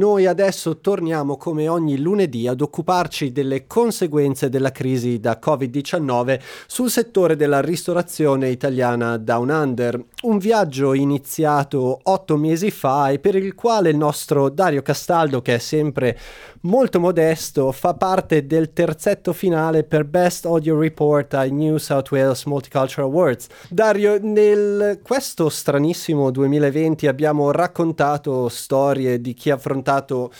Noi adesso torniamo come ogni lunedì ad occuparci delle conseguenze della crisi da Covid-19 sul settore della ristorazione italiana Down Under, un viaggio iniziato otto mesi fa e per il quale il nostro Dario Castaldo, che è sempre molto modesto, fa parte del terzetto finale per Best Audio Report ai New South Wales Multicultural Awards. Dario, nel questo stranissimo 2020 abbiamo raccontato storie di chi ha affrontato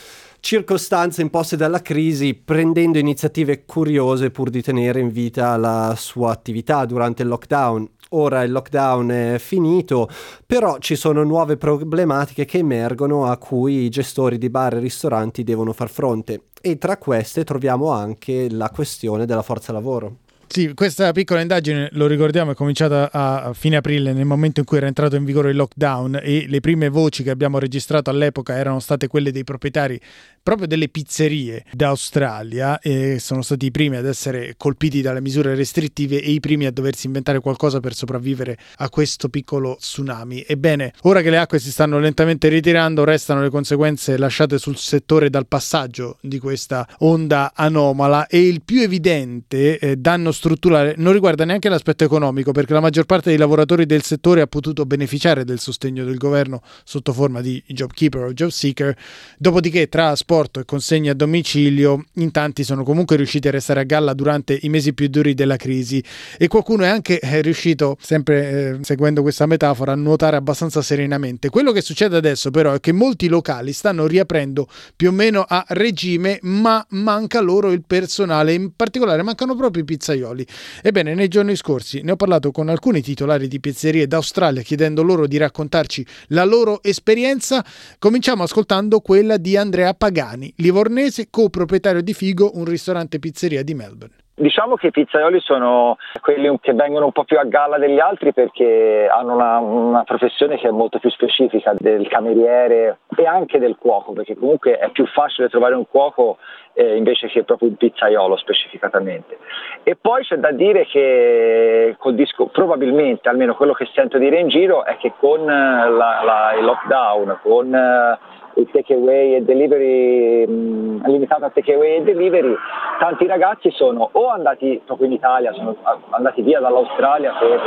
circostanze imposte dalla crisi, prendendo iniziative curiose pur di tenere in vita la sua attività durante il lockdown. Ora il lockdown è finito, però ci sono nuove problematiche che emergono a cui i gestori di bar e ristoranti devono far fronte e tra queste troviamo anche la questione della forza lavoro. Sì, questa piccola indagine, lo ricordiamo, è cominciata a fine aprile, nel momento in cui era entrato in vigore il lockdown e le prime voci che abbiamo registrato all'epoca erano state quelle dei proprietari proprio delle pizzerie d'Australia e sono stati i primi ad essere colpiti dalle misure restrittive e i primi a doversi inventare qualcosa per sopravvivere a questo piccolo tsunami. Ebbene, ora che le acque si stanno lentamente ritirando, restano le conseguenze lasciate sul settore dal passaggio di questa onda anomala e il più evidente eh, danno strutturale non riguarda neanche l'aspetto economico, perché la maggior parte dei lavoratori del settore ha potuto beneficiare del sostegno del governo sotto forma di job keeper o job seeker, dopodiché tra sport e consegne a domicilio in tanti sono comunque riusciti a restare a galla durante i mesi più duri della crisi. E qualcuno è anche eh, riuscito, sempre eh, seguendo questa metafora, a nuotare abbastanza serenamente. Quello che succede adesso però è che molti locali stanno riaprendo più o meno a regime, ma manca loro il personale, in particolare mancano proprio i pizzaioli pizzaioli. Ebbene, nei giorni scorsi ne ho parlato con alcuni titolari di pizzerie d'Australia chiedendo loro di raccontarci la loro esperienza. Cominciamo ascoltando quella di Andrea Pagani, livornese, coproprietario di Figo, un ristorante pizzeria di Melbourne. Diciamo che i pizzaioli sono quelli che vengono un po' più a galla degli altri perché hanno una, una, professione che è molto più specifica del cameriere e anche del cuoco, perché comunque è più facile trovare un cuoco eh, invece che proprio un pizzaiolo specificatamente. E poi c'è da dire che col disco, probabilmente, almeno quello che sento dire in giro, è che con la, la, il lockdown, con eh, il takeaway e delivery mh, limitato a takeaway e delivery, tanti ragazzi sono o andati proprio in Italia, sono andati via dall'Australia per,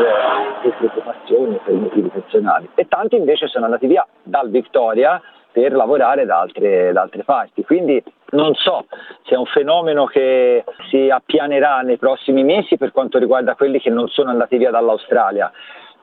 per preoccupazioni, per motivi personali e tanti invece sono andati via dal Victoria per lavorare da altre, da altre parti. Quindi non so se è un fenomeno che si appianerà nei prossimi mesi per quanto riguarda quelli che non sono andati via dall'Australia.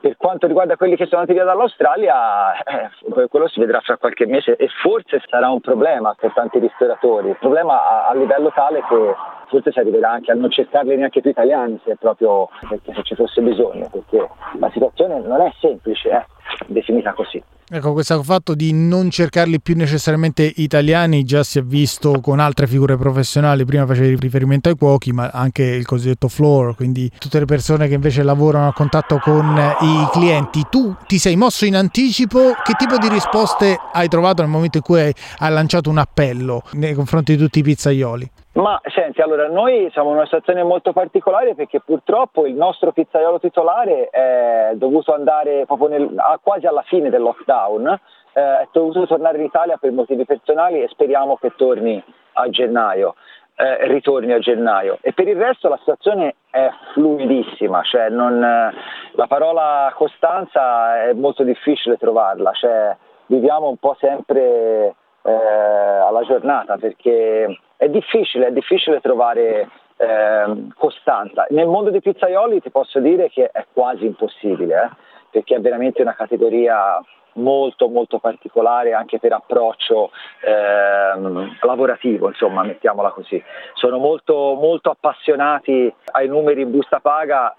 Per quanto riguarda quelli che sono andati via dall'Australia, eh, quello si vedrà fra qualche mese e forse sarà un problema per tanti ristoratori, il problema a, a livello tale che forse si arriverà anche a non cercarli neanche più italiani se proprio se ci fosse bisogno, perché la situazione non è semplice, eh, definita così. Ecco, questo fatto di non cercarli più necessariamente italiani già si è visto con altre figure professionali, prima facevi riferimento ai cuochi, ma anche il cosiddetto floor, quindi tutte le persone che invece lavorano a contatto con i clienti. Tu ti sei mosso in anticipo, che tipo di risposte hai trovato nel momento in cui hai lanciato un appello nei confronti di tutti i pizzaioli? Ma senti, allora noi siamo in una situazione molto particolare perché purtroppo il nostro pizzaiolo titolare è dovuto andare proprio nel, quasi alla fine del lockdown, eh, è dovuto tornare in Italia per motivi personali e speriamo che torni a gennaio. Eh, ritorni a gennaio e per il resto la situazione è fluidissima, cioè non, la parola costanza è molto difficile trovarla, cioè viviamo un po' sempre eh, alla giornata perché è difficile, è difficile trovare eh, costanza. Nel mondo dei pizzaioli ti posso dire che è quasi impossibile, eh, perché è veramente una categoria molto molto particolare anche per approccio ehm, lavorativo, insomma, mettiamola così. Sono molto, molto appassionati ai numeri in busta paga,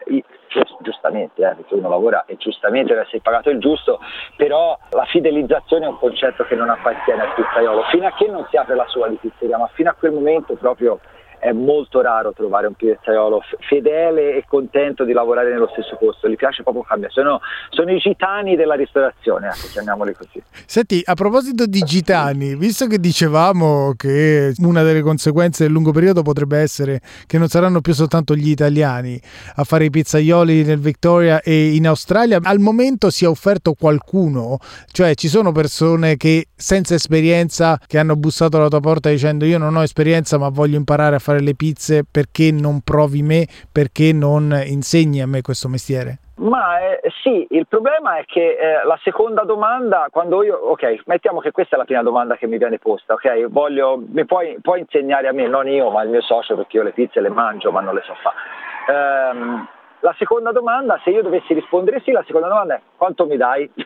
giustamente, eh, perché uno lavora e giustamente deve essere pagato il giusto, però la fidelizzazione è un concetto che non appartiene al pizzaiolo, fino a che non si apre la sua di pizzeria, ma fino a quel momento proprio è molto raro trovare un pizzaiolo fedele e contento di lavorare nello stesso posto, gli piace proprio cambiare, sono, sono i gitani della ristorazione, ecco, chiamiamoli così. Senti, a proposito di gitani, visto che dicevamo che una delle conseguenze del lungo periodo potrebbe essere che non saranno più soltanto gli italiani a fare i pizzaioli nel Victoria e in Australia, al momento si è offerto qualcuno, cioè ci sono persone che senza esperienza che hanno bussato alla tua porta dicendo io non ho esperienza ma voglio imparare a fare le pizze, perché non provi me, perché non insegni a me questo mestiere? Ma eh, sì, il problema è che eh, la seconda domanda, quando io, ok, mettiamo che questa è la prima domanda che mi viene posta, ok, voglio, mi puoi, puoi insegnare a me, non io, ma il mio socio, perché io le pizze le mangio, ma non le so fare. Um, la seconda domanda, se io dovessi rispondere sì, la seconda domanda è quanto mi dai?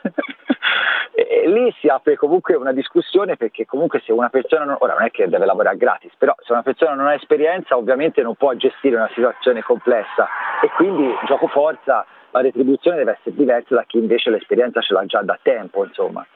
lì si apre comunque una discussione perché comunque se una persona, non, ora non è che deve lavorare gratis, però se una persona non ha esperienza ovviamente non può gestire una situazione complessa e quindi gioco forza la retribuzione deve essere diversa da chi invece l'esperienza ce l'ha già da tempo, insomma.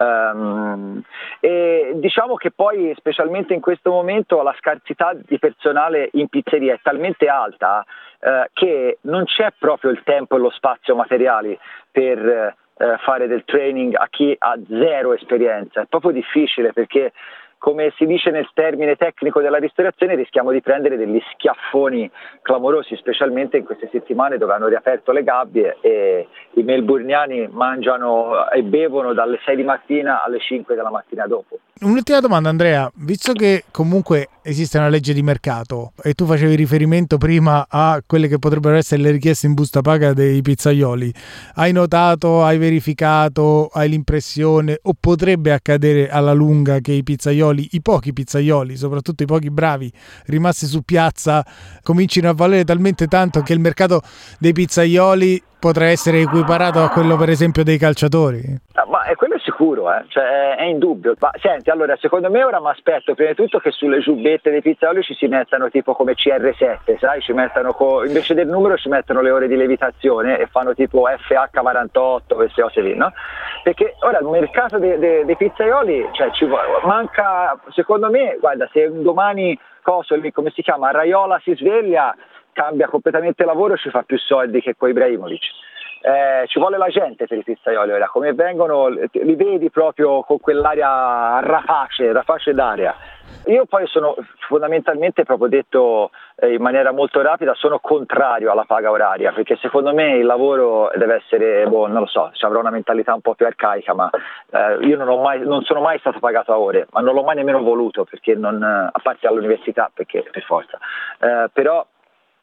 Um, e diciamo che poi, specialmente in questo momento, la scarsità di personale in pizzeria è talmente alta uh, che non c'è proprio il tempo e lo spazio materiali per uh, fare del training a chi ha zero esperienza. È proprio difficile perché come si dice nel termine tecnico della ristorazione, rischiamo di prendere degli schiaffoni clamorosi, specialmente in queste settimane dove hanno riaperto le gabbie e i melburniani mangiano e bevono dalle 6 di mattina alle 5 della mattina dopo. Un'ultima domanda Andrea, visto che comunque esiste una legge di mercato e tu facevi riferimento prima a quelle che potrebbero essere le richieste in busta paga dei pizzaioli, hai notato, hai verificato, hai l'impressione o potrebbe accadere alla lunga che i pizzaioli pizzaioli, i pochi pizzaioli, soprattutto i pochi bravi rimasti su piazza, comincino a valere talmente tanto che il mercato dei pizzaioli potrà essere equiparato a quello per esempio dei calciatori? Ah, ma è quello sicuro, eh? cioè, è, indubbio. Ma senti, allora, secondo me ora mi aspetto prima di tutto che sulle giubbette dei pizzaioli ci si mettano tipo come CR7, sai? Ci mettono co- invece del numero ci mettono le ore di levitazione e fanno tipo FH48, queste cose lì, no? Perché ora il mercato dei, dei, dei pizzaioli, cioè, ci manca, secondo me, guarda, se domani coso come si chiama, Raiola si sveglia cambia completamente lavoro e ci fa più soldi che con Ibrahimovic. Eh, ci vuole la gente per i pizzaioli ora, come vengono, li vedi proprio con quell'aria rapace, rapace d'aria. Io poi sono fondamentalmente, proprio detto eh, in maniera molto rapida, sono contrario alla paga oraria, perché secondo me il lavoro deve essere, boh, non lo so, ci avrò una mentalità un po' più arcaica, ma eh, io non, mai, non, sono mai stato pagato a ore, ma non l'ho mai nemmeno voluto, non, a parte all'università, perché per forza. Eh, però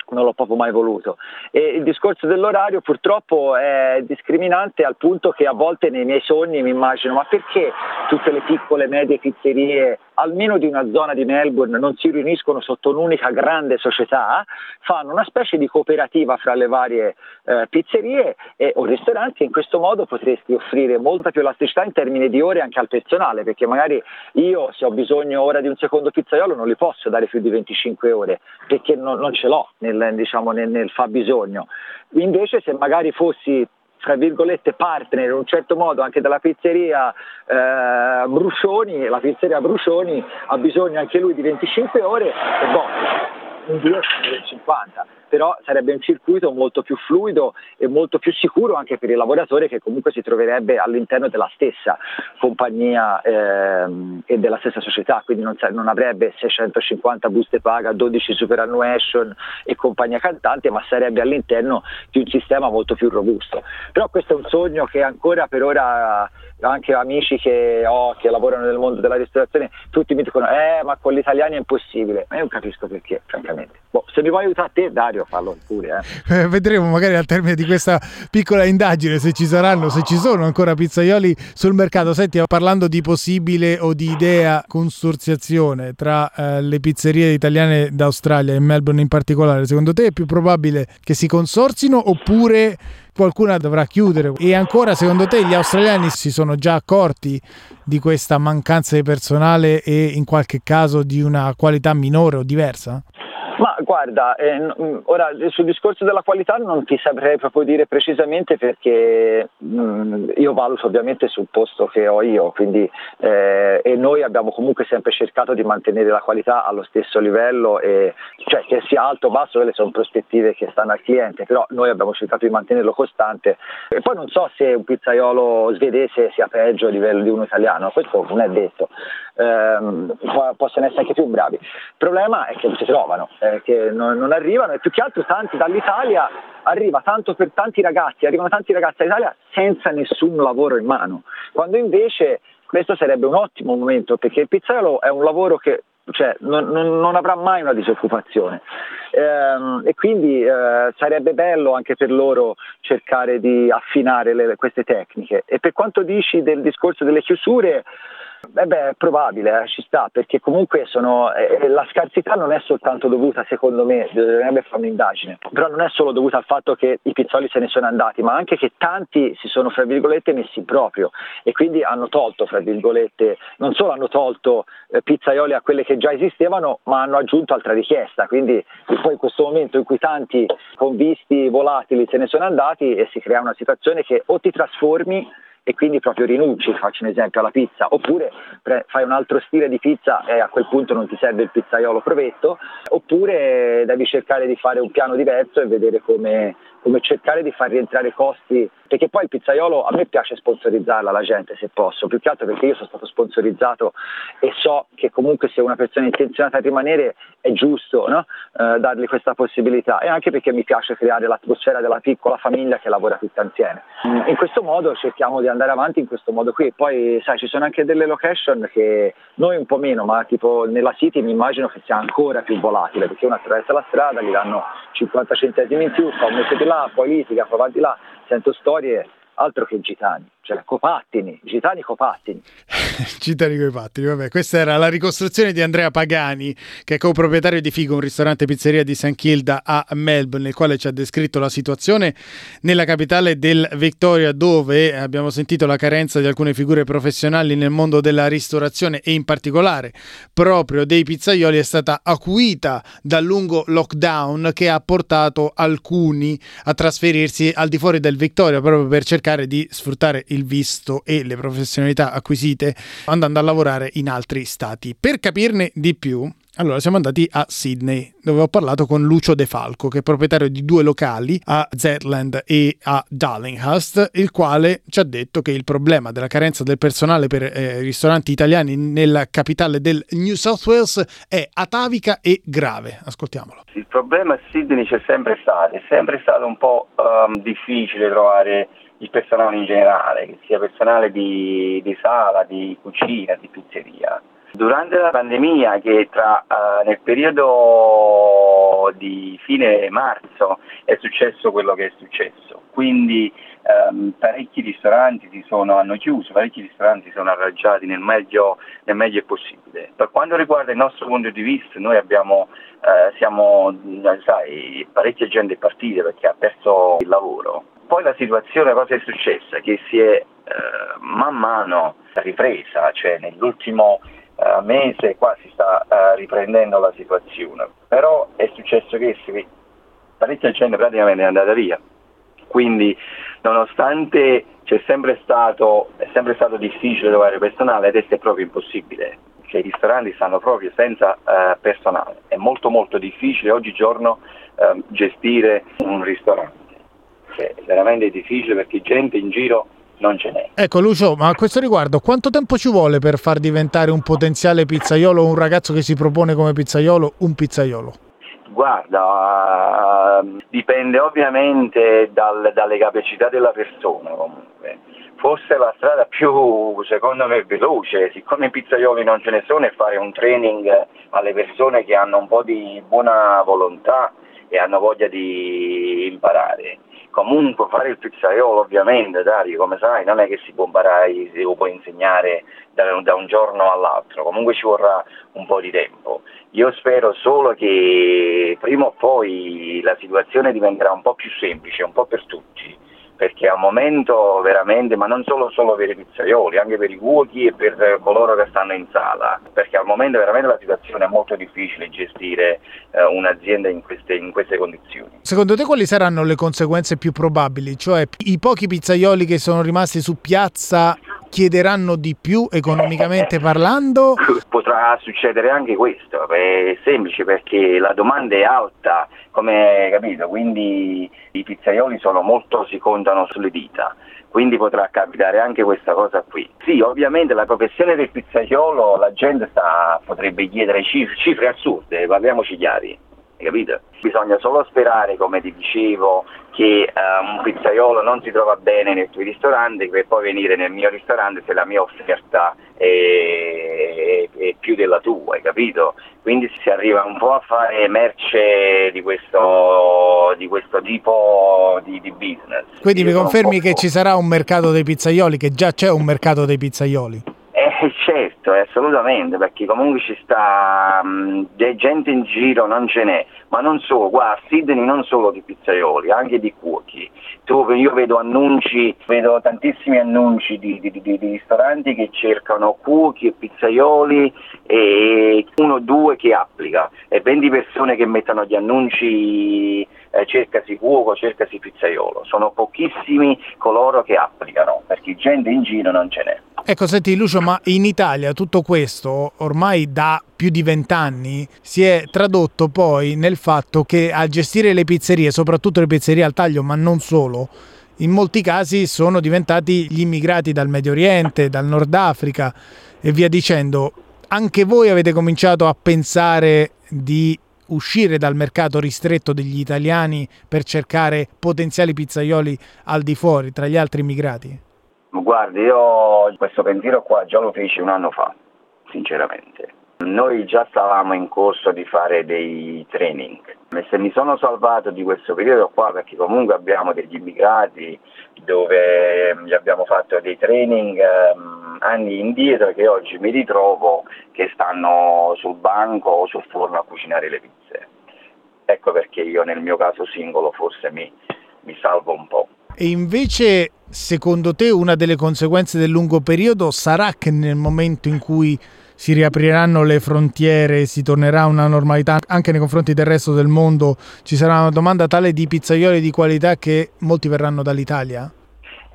non l'ho proprio mai voluto. E il discorso dell'orario purtroppo è discriminante al punto che a volte nei miei sogni mi immagino ma perché tutte le piccole medie pizzerie almeno di una zona di Melbourne non si riuniscono sotto un'unica grande società, fanno una specie di cooperativa fra le varie eh, pizzerie e, o ristoranti e in questo modo potresti offrire molta più elasticità in termini di ore anche al personale, perché magari io se ho bisogno ora di un secondo pizzaiolo non li posso dare più di 25 ore, perché non, non ce l'ho nel, diciamo, nel, nel fabbisogno. Invece se magari fossi tra virgolette partner in un certo modo anche della pizzeria eh, Bruscioni, la pizzeria Bruscioni ha bisogno anche lui di 25 ore e boh, un 10 50 però sarebbe un circuito molto più fluido e molto più sicuro anche per il lavoratore che comunque si troverebbe all'interno della stessa compagnia ehm, e della stessa società, quindi non, non, avrebbe 650 buste paga, 12 superannuation e compagnia cantante, ma sarebbe all'interno di un sistema molto più robusto. Però questo è un sogno che ancora per ora anche amici che ho che lavorano nel mondo della ristorazione, tutti mi dicono eh ma con gli italiani è impossibile, ma io non capisco perché, francamente. Boh, se mi vuoi aiutare a te Dario, fallo pure. Eh. Eh, vedremo magari al termine di questa piccola indagine se ci saranno, se ci sono ancora pizzaioli sul mercato. Senti, parlando di possibile o di idea consorziazione tra eh, le pizzerie italiane d'Australia e Melbourne in particolare, secondo te è più probabile che si consorzino oppure qualcuna dovrà chiudere. E ancora, secondo te, gli australiani si sono già accorti di questa mancanza di personale e in qualche caso di una qualità minore o diversa? Guarda, eh, mm, ora sul discorso della qualità non ti saprei proprio dire precisamente perché mh, mm, io valuto ovviamente sul posto che ho io, quindi, eh, e noi abbiamo comunque sempre cercato di mantenere la qualità allo stesso livello, e, cioè che sia alto o basso, quelle sono prospettive che stanno al cliente, però noi abbiamo cercato di mantenerlo costante. E poi non so se un pizzaiolo svedese sia peggio a livello di uno italiano, questo non è detto, eh, possono essere anche più bravi. Il problema è che non si trovano. Eh, che non, non, arrivano e più che altro tanti dall'Italia arriva tanto per tanti ragazzi, arrivano tanti ragazzi all'Italia senza nessun lavoro in mano, quando invece questo sarebbe un ottimo momento perché il pizzaiolo è un lavoro che cioè, non, non, non, avrà mai una disoccupazione ehm, e quindi eh, sarebbe bello anche per loro cercare di affinare le, queste tecniche. E per quanto dici del discorso delle chiusure, eh beh, è probabile, eh, ci sta, perché comunque sono, eh, la scarsità non è soltanto dovuta, secondo me, bisognerebbe fare un'indagine, però non è solo dovuta al fatto che i pizzoli se ne sono andati, ma anche che tanti si sono, fra virgolette, messi proprio e quindi hanno tolto, fra virgolette, non solo hanno tolto eh, pizzaioli a quelle che già esistevano, ma hanno aggiunto altra richiesta, quindi poi in questo momento in cui tanti con visti volatili se ne sono andati e si crea una situazione che o ti trasformi e quindi proprio rinunci, faccio un esempio, alla pizza, oppure pre- fai un altro stile di pizza e a quel punto non ti serve il pizzaiolo provetto, oppure devi cercare di fare un piano diverso e vedere come, come cercare di far rientrare i costi, perché poi il pizzaiolo a me piace sponsorizzarla la gente se posso, più che altro perché io sono stato sponsorizzato e so che comunque se una persona è intenzionata a rimanere è giusto no? eh, dargli questa possibilità e anche perché mi piace creare l'atmosfera della piccola famiglia che lavora tutta insieme. In questo modo cerchiamo di andare avanti in questo modo qui, poi sai ci sono anche delle location che noi un po' meno, ma tipo nella City mi immagino che sia ancora più volatile perché uno attraversa la strada, gli danno 50 centesimi in più, fa un mese di là, poi va di là, sento storie altro che gitani cioè copattini, gitani copattini. gitani copattini, vabbè, questa era la ricostruzione di Andrea Pagani, che è coproprietario di Figo, un ristorante pizzeria di St. Kilda a Melbourne, nel quale ci ha descritto la situazione nella capitale del Victoria, dove abbiamo sentito la carenza di alcune figure professionali nel mondo della ristorazione e in particolare proprio dei pizzaioli è stata acuita dal lungo lockdown che ha portato alcuni a trasferirsi al di fuori del Victoria proprio per cercare di sfruttare il il visto e le professionalità acquisite andando a lavorare in altri stati. Per capirne di più, allora siamo andati a Sydney, dove ho parlato con Lucio De Falco, che è proprietario di due locali a Zetland e a Darlinghurst, il quale ci ha detto che il problema della carenza del personale per eh, ristoranti italiani nella capitale del New South Wales è atavica e grave. Ascoltiamolo. Il problema a Sydney c'è sempre stato, è sempre stato un po' um, difficile trovare il personale in generale, che sia personale di, di sala, di cucina, di pizzeria. Durante la pandemia, che tra, uh, nel periodo di fine marzo è successo quello che è successo, quindi um, parecchi ristoranti si sono, hanno chiuso, parecchi ristoranti si sono arrangiati nel meglio, nel meglio possibile. Per quanto riguarda il nostro punto di vista, noi abbiamo, uh, siamo, sai, parecchia gente è partita perché ha perso il lavoro poi la situazione cosa è successa? Che si è eh, man mano ripresa, cioè nell'ultimo eh, mese qua si sta eh, riprendendo la situazione, però è successo che si, parecchia gente praticamente è andata via, quindi nonostante c'è sempre stato, è sempre stato difficile trovare personale, adesso è proprio impossibile, cioè i ristoranti stanno proprio senza eh, personale, è molto molto difficile oggigiorno eh, gestire un ristorante è veramente difficile perché gente in giro non ce n'è. Ecco Lucio, ma a questo riguardo quanto tempo ci vuole per far diventare un potenziale pizzaiolo o un ragazzo che si propone come pizzaiolo un pizzaiolo? Guarda, uh, dipende ovviamente dal, dalle capacità della persona comunque. Forse la strada più, secondo me, veloce, siccome i pizzaioli non ce ne sono, è fare un training alle persone che hanno un po' di buona volontà e hanno voglia di imparare comunque fare il pizzaiolo ovviamente Dario come sai non è che si può imparare si può insegnare da, da, un giorno all'altro. Comunque ci vorrà un po' di tempo. Io spero solo che prima o poi la situazione diventerà un po' più semplice un po' per tutti perché al momento veramente, ma non solo, solo per i pizzaioli, anche per i cuochi e per coloro che stanno in sala, perché al momento veramente la situazione è molto difficile gestire eh, un'azienda in queste, in queste condizioni. Secondo te quali saranno le conseguenze più probabili? Cioè i pochi pizzaioli che sono rimasti su piazza chiederanno di più economicamente parlando? Potrà succedere anche questo, è semplice perché la domanda è alta, come capito, quindi i pizzaioli sono molto, si contano sulle dita quindi potrà capitare anche questa cosa qui. Sì, ovviamente la professione del pizzaiolo la gente sta, potrebbe chiedere cifre, cifre assurde, parliamoci chiari capito? Bisogna solo sperare, come ti dicevo, che uh, un pizzaiolo non si trova bene nel tuo ristorante per poi venire nel mio ristorante se la mia offerta è, è, più della tua, hai capito? Quindi si arriva un po' a fare merce di questo, di questo tipo di, di, business. Quindi Io mi confermi che ci sarà un mercato dei pizzaioli, che già c'è un mercato dei pizzaioli? Eh, certo, assolutamente, perché comunque ci sta mh, gente in giro, non ce n'è, ma non solo, qua a Sydney non solo di pizzaioli, anche di cuochi. Tu, io vedo annunci, vedo tantissimi annunci di, di, di, di ristoranti che cercano cuochi e pizzaioli e uno o due che applica e 20 persone che mettono gli annunci eh, cercasi cuoco, cercasi pizzaiolo. Sono pochissimi coloro che applicano, perché gente in giro non ce n'è. Ecco, senti Lucio, ma in Italia tutto questo ormai da più di vent'anni si è tradotto poi nel fatto che a gestire le pizzerie, soprattutto le pizzerie al taglio, ma non solo, in molti casi sono diventati gli immigrati dal Medio Oriente, dal Nord Africa e via dicendo. Anche voi avete cominciato a pensare di uscire dal mercato ristretto degli italiani per cercare potenziali pizzaioli al di fuori, tra gli altri immigrati? Guardi, io questo pensiero qua già lo feci un anno fa, sinceramente. Noi già stavamo in corso di fare dei training se mi sono salvato di questo periodo qua perché comunque abbiamo degli immigrati dove gli abbiamo fatto dei training um, anni indietro che oggi mi ritrovo che stanno sul banco o sul forno a cucinare le pizze. Ecco perché io nel mio caso singolo forse mi, mi salvo un po'. E invece, secondo te, una delle conseguenze del lungo periodo sarà che nel momento in cui si riapriranno le frontiere, si tornerà a una normalità anche nei confronti del resto del mondo, ci sarà una domanda tale di pizzaioli di qualità che molti verranno dall'Italia?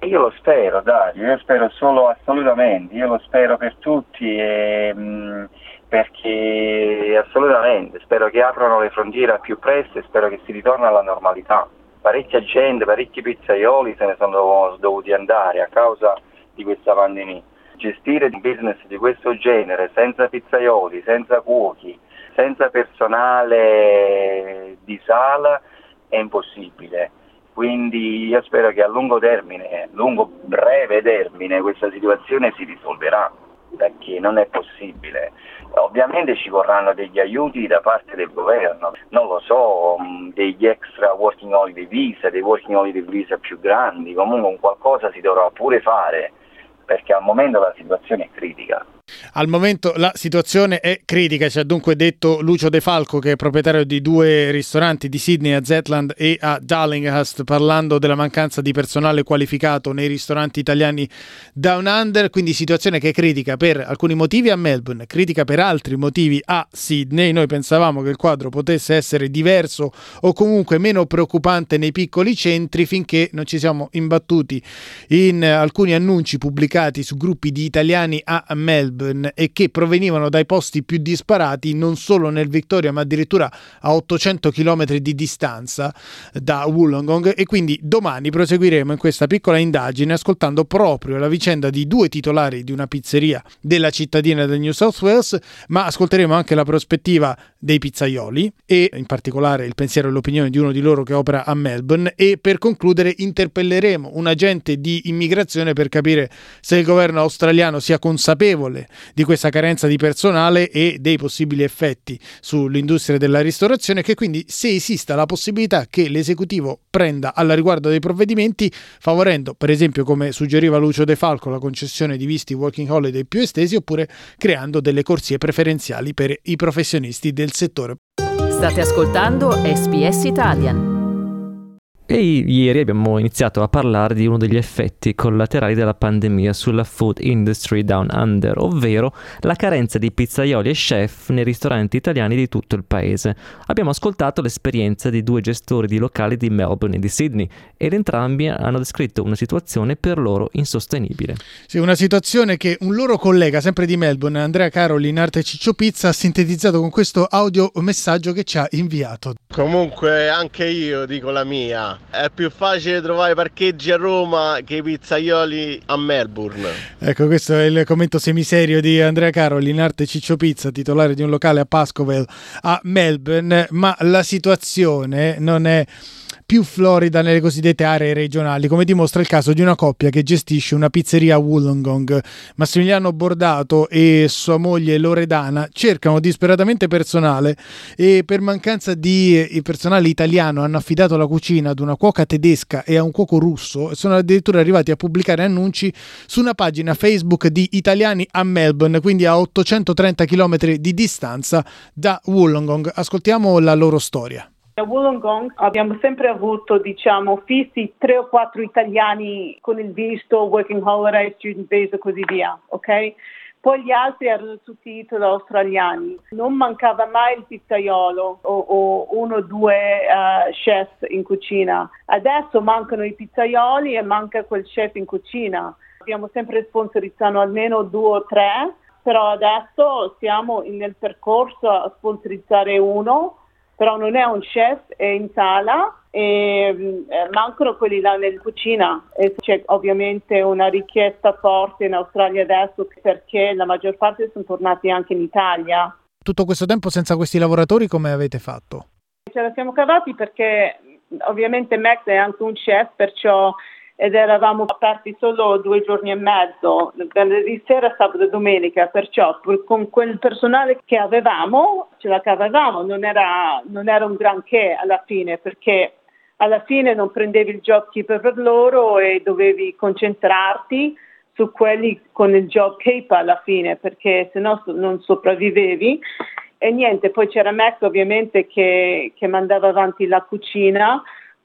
Io lo spero, Dario, io spero solo assolutamente, io lo spero per tutti e, mh, perché assolutamente spero che aprano le frontiere al più presto e spero che si ritorni alla normalità parecchia gente, parecchi pizzaioli se ne sono dovuti andare a causa di questa pandemia. Gestire un business di questo genere senza pizzaioli, senza cuochi, senza personale di sala è impossibile. Quindi io spero che a lungo termine, lungo breve termine, questa situazione si risolverà perché non è possibile. Ovviamente ci vorranno degli aiuti da parte del governo, non lo so, mm, degli extra working holiday visa, dei working holiday visa più grandi, comunque un qualcosa si dovrà pure fare perché al momento la situazione è critica. Al momento la situazione è critica, ci ha dunque detto Lucio De Falco che è proprietario di due ristoranti di Sydney a Zetland e a Darlinghurst parlando della mancanza di personale qualificato nei ristoranti italiani Down Under, quindi situazione che è critica per alcuni motivi a Melbourne, critica per altri motivi a Sydney. Noi pensavamo che il quadro potesse essere diverso o comunque meno preoccupante nei piccoli centri finché non ci siamo imbattuti in alcuni annunci pubblicati su gruppi di italiani a Melbourne Melbourne e che provenivano dai posti più disparati non solo nel Victoria ma addirittura a 800 km di distanza da Wollongong. E quindi domani proseguiremo in questa piccola indagine ascoltando proprio la vicenda di due titolari di una pizzeria della cittadina del New South Wales ma ascolteremo anche la prospettiva dei pizzaioli e in particolare il pensiero e l'opinione di uno di loro che opera a Melbourne. E per concludere interpelleremo un agente di immigrazione per capire se il governo australiano sia consapevole di questa carenza di personale e dei possibili effetti sull'industria della ristorazione che quindi se esista la possibilità che l'esecutivo prenda alla riguardo dei provvedimenti favorendo per esempio come suggeriva Lucio De Falco la concessione di visti working holiday più estesi oppure creando delle corsie preferenziali per i professionisti del settore. State ascoltando SBS Italian. E ieri abbiamo iniziato a parlare di uno degli effetti collaterali della pandemia sulla food industry down under, ovvero la carenza di pizzaioli e chef nei ristoranti italiani di tutto il paese. Abbiamo ascoltato l'esperienza di due gestori di locali di Melbourne e di Sydney ed entrambi hanno descritto una situazione per loro insostenibile. Sì, una situazione che un loro collega, sempre di Melbourne, Andrea Caroli in arte Ciccio Pizza, ha sintetizzato con questo audio messaggio che ci ha inviato. Comunque anche io dico la mia, è più facile trovare parcheggi a Roma che i pizzaioli a Melbourne. Ecco, questo è il commento semiserio di Andrea Caroli in arte Ciccio Pizza, titolare di un locale a Pascovel a Melbourne, ma la situazione non è più florida nelle cosiddette aree regionali, come dimostra il caso di una coppia che gestisce una pizzeria a Wollongong. Massimiliano Bordato e sua moglie Loredana cercano disperatamente personale e per mancanza di personale italiano hanno affidato la cucina ad una cuoca tedesca e a un cuoco russo e sono addirittura arrivati a pubblicare annunci su una pagina Facebook di italiani a Melbourne, quindi a 830 km di distanza da Wollongong. Ascoltiamo la loro storia. A Wollongong abbiamo sempre avuto, diciamo, fissi tre o quattro italiani con il visto, working holiday, student visa e così via, ok? Poi gli altri erano tutti italo-australiani. Non mancava mai il pizzaiolo o, o uno o due uh, chef in cucina. Adesso mancano i pizzaioli e manca quel chef in cucina. Abbiamo sempre sponsorizzato almeno due o tre, però adesso siamo nel percorso a sponsorizzare uno però non è un chef, è in sala e eh, mancano quelli là nella cucina e c'è ovviamente una richiesta forte in Australia adesso perché la maggior parte sono tornati anche in Italia. Tutto questo tempo senza questi lavoratori come avete fatto? Ce la siamo cavati perché ovviamente Max è anche un chef, perciò ed eravamo aperti solo due giorni e mezzo, venerdì sera, sabato e domenica, perciò con quel personale che avevamo ce la cavavamo, non era, non era un granché alla fine perché alla fine non prendevi il JobKeeper per loro e dovevi concentrarti su quelli con il JobKeeper alla fine perché se no non sopravvivevi. E niente, poi c'era Mac ovviamente che, che mandava avanti la cucina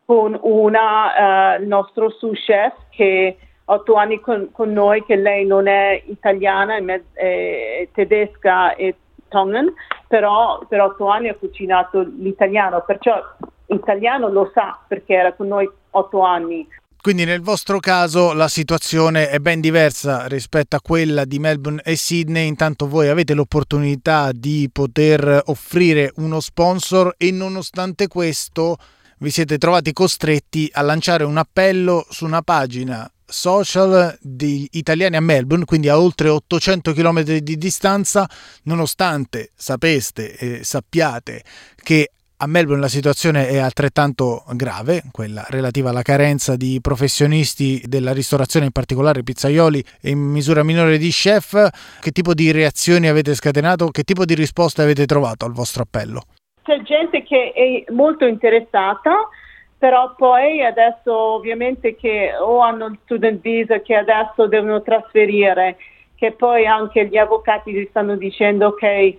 con una, uh, il nostro sous chef che ha otto anni con, con, noi, che lei non è italiana, è, mezz- è tedesca e Tongan, però per otto anni ha cucinato l'italiano, perciò l'italiano lo sa perché era con noi otto anni. Quindi nel vostro caso la situazione è ben diversa rispetto a quella di Melbourne e Sydney, intanto voi avete l'opportunità di poter offrire uno sponsor e nonostante questo vi siete trovati costretti a lanciare un appello su una pagina social di italiani a Melbourne, quindi a oltre 800 km di distanza, nonostante sapeste e sappiate che a Melbourne la situazione è altrettanto grave, quella relativa alla carenza di professionisti della ristorazione, in particolare pizzaioli e in misura minore di chef. Che tipo di reazioni avete scatenato? Che tipo di risposte avete trovato al vostro appello? C'è gente che è molto interessata, però poi adesso ovviamente che o hanno il student visa che adesso devono trasferire, che poi anche gli avvocati gli stanno dicendo ok,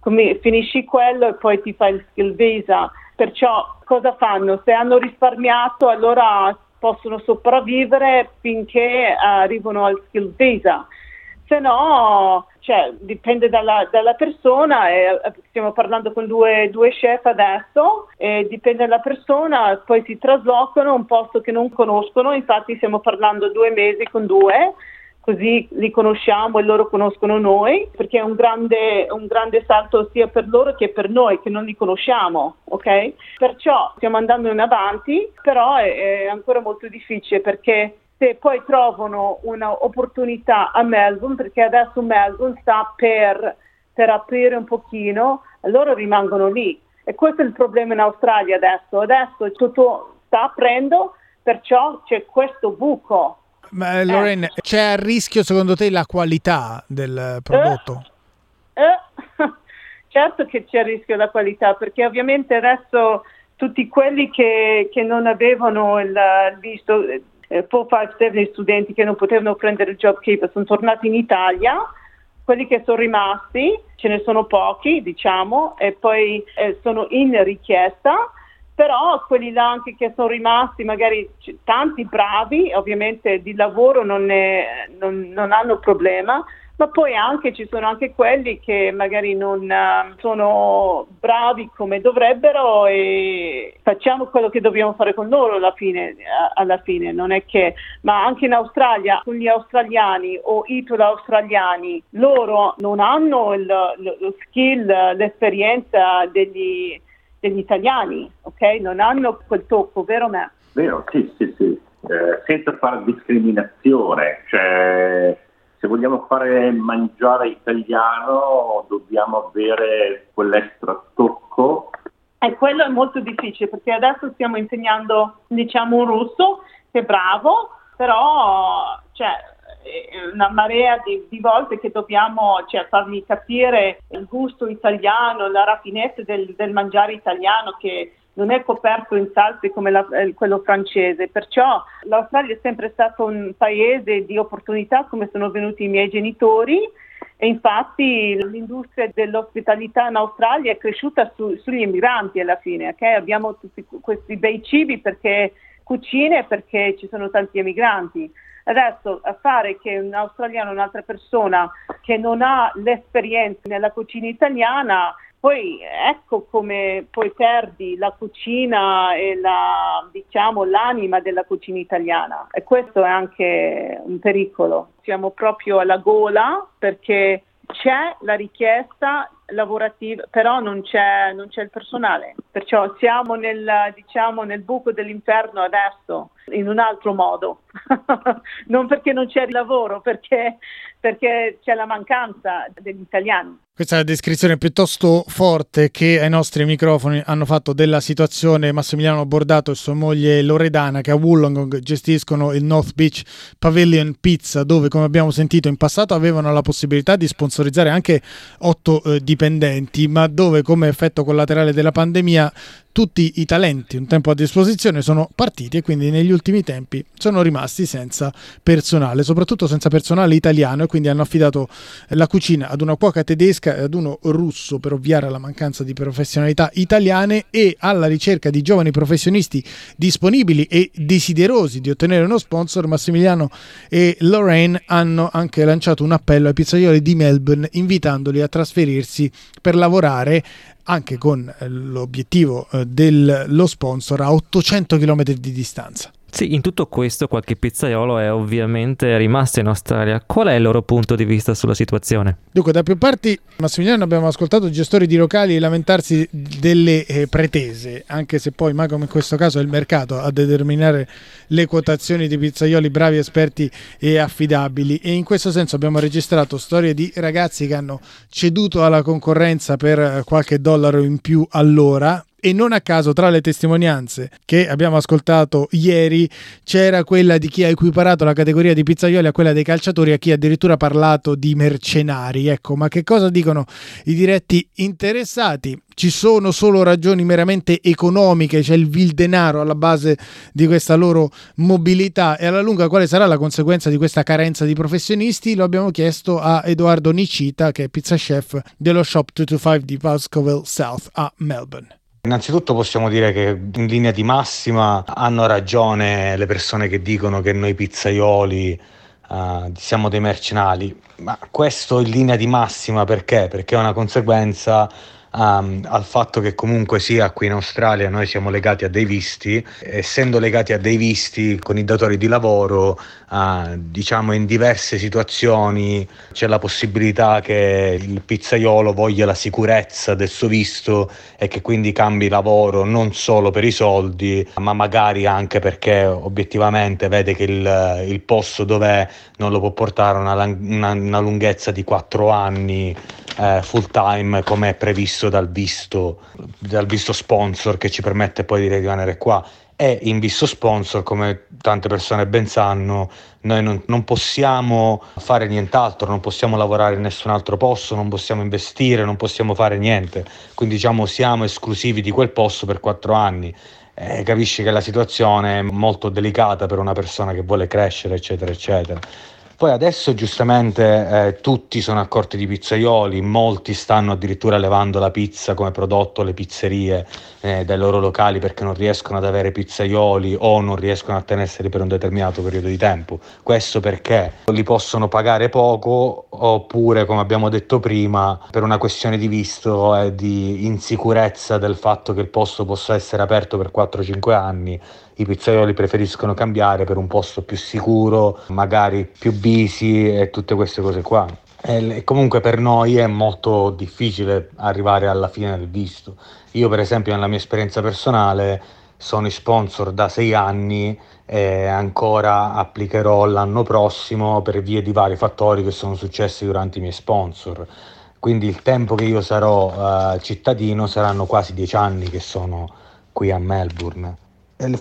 come, finisci quello e poi ti fai il skill visa. Perciò cosa fanno? Se hanno risparmiato allora possono sopravvivere finché arrivano al skill visa se no cioè, dipende dalla, dalla persona, e, stiamo parlando con due, due chef adesso, dipende dalla persona, poi si traslocano a un posto che non conoscono, infatti stiamo parlando due mesi con due, così li conosciamo e loro conoscono noi, perché è un grande, un grande salto sia per loro che per noi che non li conosciamo, ok? Perciò stiamo andando in avanti, però è, è ancora molto difficile perché se poi trovano un'opportunità a Melbourne, perché adesso Melbourne sta per, per aprire un pochino, loro rimangono lì. E questo è il problema in Australia adesso. Adesso tutto sta aprendo, perciò c'è questo buco. Ma Lorraine, eh. c'è a rischio secondo te la qualità del prodotto? Eh, eh, certo che c'è a rischio la qualità, perché ovviamente adesso tutti quelli che, che non avevano il visto eh, 457 studenti che non potevano prendere il job keeper sono tornati in Italia, quelli che sono rimasti, ce ne sono pochi diciamo, e poi eh, sono in richiesta, però quelli là anche che sono rimasti, magari tanti bravi, ovviamente di lavoro non, ne, non, non hanno problema, ma poi anche ci sono anche quelli che magari non uh, sono bravi come dovrebbero e facciamo quello che dobbiamo fare con loro alla fine, alla fine. non è che, ma anche in Australia, con gli australiani o italo-australiani, loro non hanno il, lo skill, l'esperienza degli, degli italiani, ok? Non hanno quel tocco, vero me? Vero, sì, sì, sì, eh, senza fare discriminazione, cioè se vogliamo fare mangiare italiano dobbiamo avere quell'extra tocco. E quello è molto difficile perché adesso stiamo insegnando diciamo un russo che è bravo, però cioè, una marea di, di, volte che dobbiamo cioè, fargli capire il gusto italiano, la raffinezza del, del mangiare italiano che non è coperto in salse come la, eh, quello francese, perciò l'Australia è sempre stato un paese di opportunità come sono venuti i miei genitori e infatti l'industria dell'ospitalità in Australia è cresciuta su, sugli immigranti alla fine, okay? abbiamo tutti questi bei cibi perché cucine perché ci sono tanti emigranti. Adesso a fare che un australiano, un'altra persona che non ha l'esperienza nella cucina italiana poi ecco come poi perdi la cucina e la, diciamo, l'anima della cucina italiana e questo è anche un pericolo. Siamo proprio alla gola perché c'è la richiesta lavorativa, però non c'è, non c'è il personale. Perciò siamo nel, diciamo, nel buco dell'inferno adesso, in un altro modo. non perché non c'è il lavoro, perché, perché c'è la mancanza degli italiani. Questa è una descrizione piuttosto forte che ai nostri microfoni hanno fatto della situazione Massimiliano Bordato e sua moglie Loredana che a Wollongong gestiscono il North Beach Pavilion Pizza dove come abbiamo sentito in passato avevano la possibilità di sponsorizzare anche otto eh, dipendenti ma dove come effetto collaterale della pandemia tutti i talenti un tempo a disposizione sono partiti e quindi negli ultimi tempi sono rimasti senza personale, soprattutto senza personale italiano e quindi hanno affidato la cucina ad una cuoca tedesca e ad uno russo per ovviare alla mancanza di professionalità italiane e alla ricerca di giovani professionisti disponibili e desiderosi di ottenere uno sponsor, Massimiliano e Lorraine hanno anche lanciato un appello ai pizzaioli di Melbourne invitandoli a trasferirsi per lavorare anche con eh, l'obiettivo eh, dello sponsor a 800 km di distanza. Sì, in tutto questo qualche pizzaiolo è ovviamente rimasto in Australia. Qual è il loro punto di vista sulla situazione? Dunque, da più parti, Massimiliano, abbiamo ascoltato gestori di locali lamentarsi delle eh, pretese, anche se poi, ma come in questo caso, è il mercato a determinare le quotazioni di pizzaioli bravi, esperti e affidabili. E in questo senso abbiamo registrato storie di ragazzi che hanno ceduto alla concorrenza per eh, qualche dollaro in più all'ora e non a caso tra le testimonianze che abbiamo ascoltato ieri c'era quella di chi ha equiparato la categoria di pizzaioli a quella dei calciatori, a chi ha addirittura parlato di mercenari. Ecco, ma che cosa dicono i diretti interessati? Ci sono solo ragioni meramente economiche, c'è il vil denaro alla base di questa loro mobilità e alla lunga quale sarà la conseguenza di questa carenza di professionisti? Lo abbiamo chiesto a Edoardo Nicita, che è pizza chef dello Shop 225 di Boscoville South a Melbourne. Innanzitutto possiamo dire che in linea di massima hanno ragione le persone che dicono che noi pizzaioli uh, siamo dei mercenari, ma questo in linea di massima perché? Perché è una conseguenza um, al fatto che comunque sia qui in Australia noi siamo legati a dei visti, essendo legati a dei visti con i datori di lavoro, uh, diciamo in diverse situazioni c'è la possibilità che il pizzaiolo voglia la sicurezza del suo visto e che quindi cambi lavoro non solo per i soldi, ma magari anche perché obiettivamente vede che il, il posto dove non lo può portare una, una, una lunghezza di 4 anni eh, full time come è previsto dal visto, dal visto sponsor che ci permette poi di rimanere qua e in visto sponsor, come tante persone ben sanno, noi non, non, possiamo fare nient'altro, non possiamo lavorare in nessun altro posto, non possiamo investire, non possiamo fare niente. Quindi diciamo siamo esclusivi di quel posto per quattro anni. Eh, capisci che la situazione è molto delicata per una persona che vuole crescere, eccetera, eccetera. Poi adesso giustamente eh, tutti sono a corte di pizzaioli, molti stanno addirittura levando la pizza come prodotto alle pizzerie eh, dai loro locali perché non riescono ad avere pizzaioli o non riescono a tenerseli per un determinato periodo di tempo. Questo perché li possono pagare poco oppure, come abbiamo detto prima, per una questione di visto e di insicurezza del fatto che il posto possa essere aperto per 4-5 anni i pizzaioli preferiscono cambiare per un posto più sicuro, magari più busy e tutte queste cose qua. E comunque per noi è molto difficile arrivare alla fine del visto. Io per esempio nella mia esperienza personale sono sponsor da sei anni e ancora applicherò l'anno prossimo per via di vari fattori che sono successi durante i miei sponsor. Quindi il tempo che io sarò uh, cittadino saranno quasi dieci anni che sono qui a Melbourne.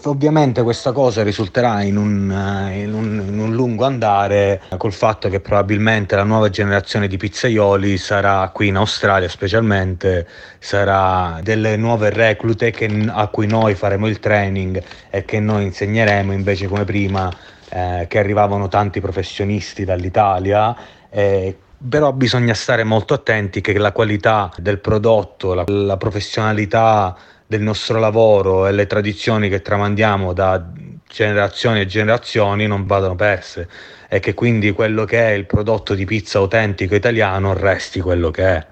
Ovviamente questa cosa risulterà in un, eh, in, un, in un, lungo andare col fatto che probabilmente la nuova generazione di pizzaioli sarà qui in Australia specialmente, sarà delle nuove reclute che, a cui noi faremo il training e che noi insegneremo invece come prima eh, che arrivavano tanti professionisti dall'Italia. Eh, però bisogna stare molto attenti che la qualità del prodotto, la, la professionalità del nostro lavoro e le tradizioni che tramandiamo da generazioni e generazioni non vadano perse e che quindi quello che è il prodotto di pizza autentico italiano resti quello che è.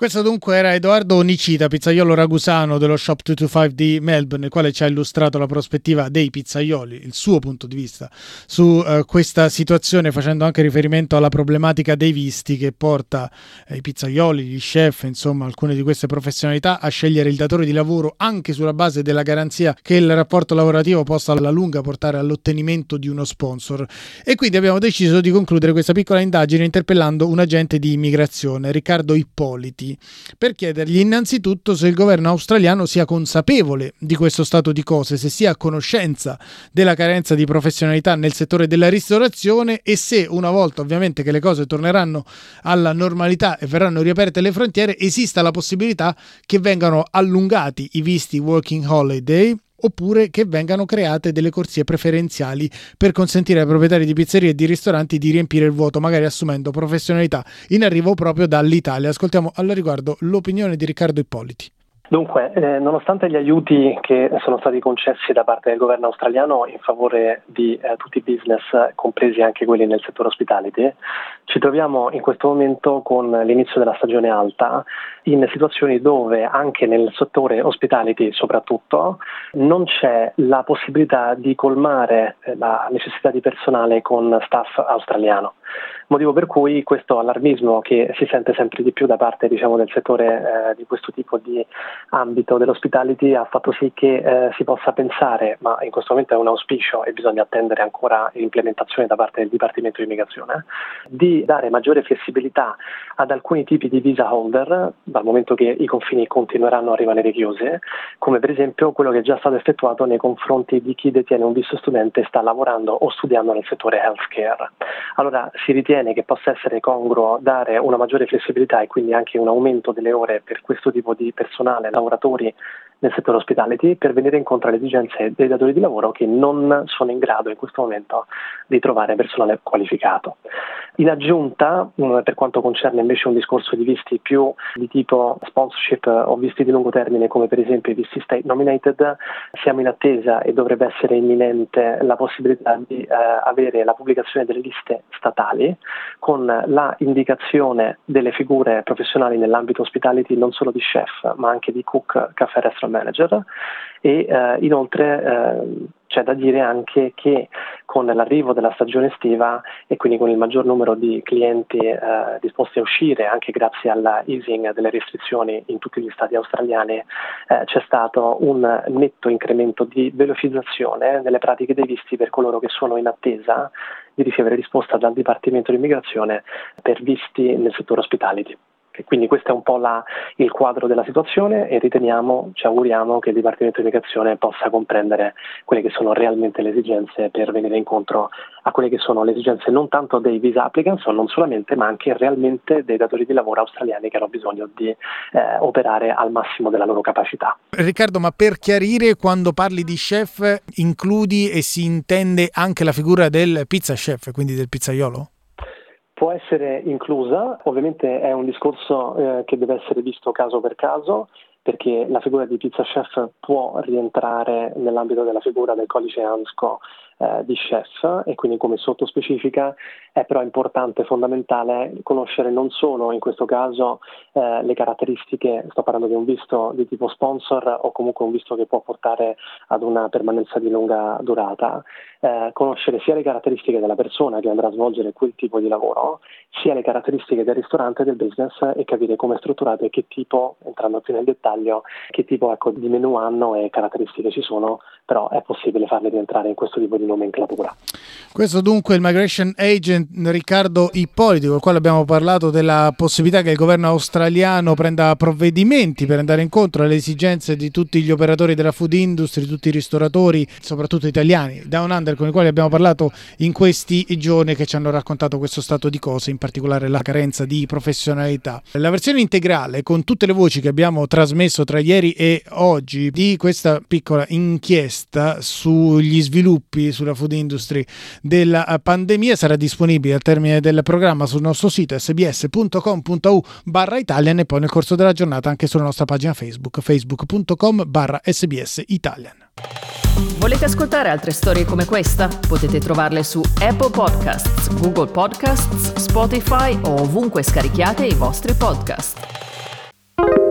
Questo dunque era Edoardo Nicita, pizzaiolo ragusano dello Shop 225 di Melbourne, il quale ci ha illustrato la prospettiva dei pizzaioli, il suo punto di vista su uh, questa situazione, facendo anche riferimento alla problematica dei visti che porta eh, i pizzaioli, gli chef, insomma alcune di queste professionalità a scegliere il datore di lavoro anche sulla base della garanzia che il rapporto lavorativo possa alla lunga portare all'ottenimento di uno sponsor. E quindi abbiamo deciso di concludere questa piccola indagine interpellando un agente di immigrazione, Riccardo Ippoliti per chiedergli innanzitutto se il governo australiano sia consapevole di questo stato di cose, se sia a conoscenza della carenza di professionalità nel settore della ristorazione e se una volta ovviamente che le cose torneranno alla normalità e verranno riaperte le frontiere esista la possibilità che vengano allungati i visti working holiday oppure che vengano create delle corsie preferenziali per consentire ai proprietari di pizzerie e di ristoranti di riempire il vuoto, magari assumendo professionalità in arrivo proprio dall'Italia. Ascoltiamo al riguardo l'opinione di Riccardo Ippoliti. Dunque, eh, nonostante gli aiuti che sono stati concessi da parte del governo australiano in favore di eh, tutti i business, compresi anche quelli nel settore hospitality, ci troviamo in questo momento con l'inizio della stagione alta in situazioni dove anche nel settore hospitality soprattutto non c'è la possibilità di colmare eh, la necessità di personale con staff australiano motivo per cui questo allarmismo che si sente sempre di più da parte diciamo, del settore eh, di questo tipo di ambito dell'hospitality ha fatto sì che eh, si possa pensare, ma in questo momento è un auspicio e bisogna attendere ancora l'implementazione da parte del Dipartimento di Immigrazione, di dare maggiore flessibilità ad alcuni tipi di visa holder, dal momento che i confini continueranno a rimanere chiusi, come per esempio quello che è già stato effettuato nei confronti di chi detiene un visto studente e sta lavorando o studiando nel settore healthcare. Allora si ritiene ritiene che possa essere congruo dare una maggiore flessibilità e quindi anche un aumento delle ore per questo tipo di personale, lavoratori nel settore hospitality per venire incontro alle esigenze dei datori di lavoro che non sono in grado in questo momento di trovare personale qualificato. In aggiunta, mm, per quanto concerne invece un discorso di visti più di tipo sponsorship o visti di lungo termine, come per esempio i visti state nominated, siamo in attesa e dovrebbe essere imminente la possibilità di eh, avere la pubblicazione delle liste statali con la indicazione delle figure professionali nell'ambito hospitality non solo di chef ma anche di cook, caffè, restaurant manager e eh, inoltre eh, c'è da dire anche che con l'arrivo della stagione estiva e quindi con il maggior numero di clienti eh, disposti a uscire, anche grazie alla easing delle restrizioni in tutti gli stati australiani, eh, c'è stato un netto incremento di velocizzazione nelle pratiche dei visti per coloro che sono in attesa di ricevere risposta dal Dipartimento di Immigrazione per visti nel settore hospitality. Quindi questo è un po' la, il quadro della situazione e riteniamo, ci auguriamo che il Dipartimento di Immigrazione possa comprendere quelle che sono realmente le esigenze per venire incontro a quelle che sono le esigenze non tanto dei visa applicants, non solamente, ma anche realmente dei datori di lavoro australiani che hanno bisogno di eh, operare al massimo della loro capacità. Riccardo, ma per chiarire, quando parli di chef includi e si intende anche la figura del pizza chef, quindi del pizzaiolo? Può essere inclusa, ovviamente è un discorso eh, che deve essere visto caso per caso perché la figura di pizza chef può rientrare nell'ambito della figura del codice ANSCO eh, di chef e quindi come sottospecifica è però importante fondamentale conoscere non solo in questo caso eh, le caratteristiche, sto parlando di un visto di tipo sponsor o comunque un visto che può portare ad una permanenza di lunga durata, eh, conoscere sia le caratteristiche della persona che andrà a svolgere quel tipo di lavoro, sia le caratteristiche del ristorante del business e capire come è strutturato e che tipo, entrando più nel dettaglio, che tipo ecco, di menu hanno e caratteristiche ci sono, però è possibile farle rientrare in questo tipo di nomenclatura. Questo dunque è il Migration Agent Riccardo Ippoliti, con il quale abbiamo parlato della possibilità che il governo australiano prenda provvedimenti per andare incontro alle esigenze di tutti gli operatori della food industry, tutti i ristoratori, soprattutto italiani, Down Under, con i quali abbiamo parlato in questi giorni che ci hanno raccontato questo stato di cose, in particolare la carenza di professionalità. La versione integrale con tutte le voci che abbiamo trasmesso tra ieri e oggi di questa piccola inchiesta sugli sviluppi sulla food industry della pandemia sarà disponibile al termine del programma sul nostro sito sbs.com.u barra Italian e poi nel corso della giornata anche sulla nostra pagina Facebook facebook.com barra sbs Italian. Volete ascoltare altre storie come questa? Potete trovarle su Apple Podcasts, Google Podcasts, Spotify o ovunque scarichiate i vostri podcast.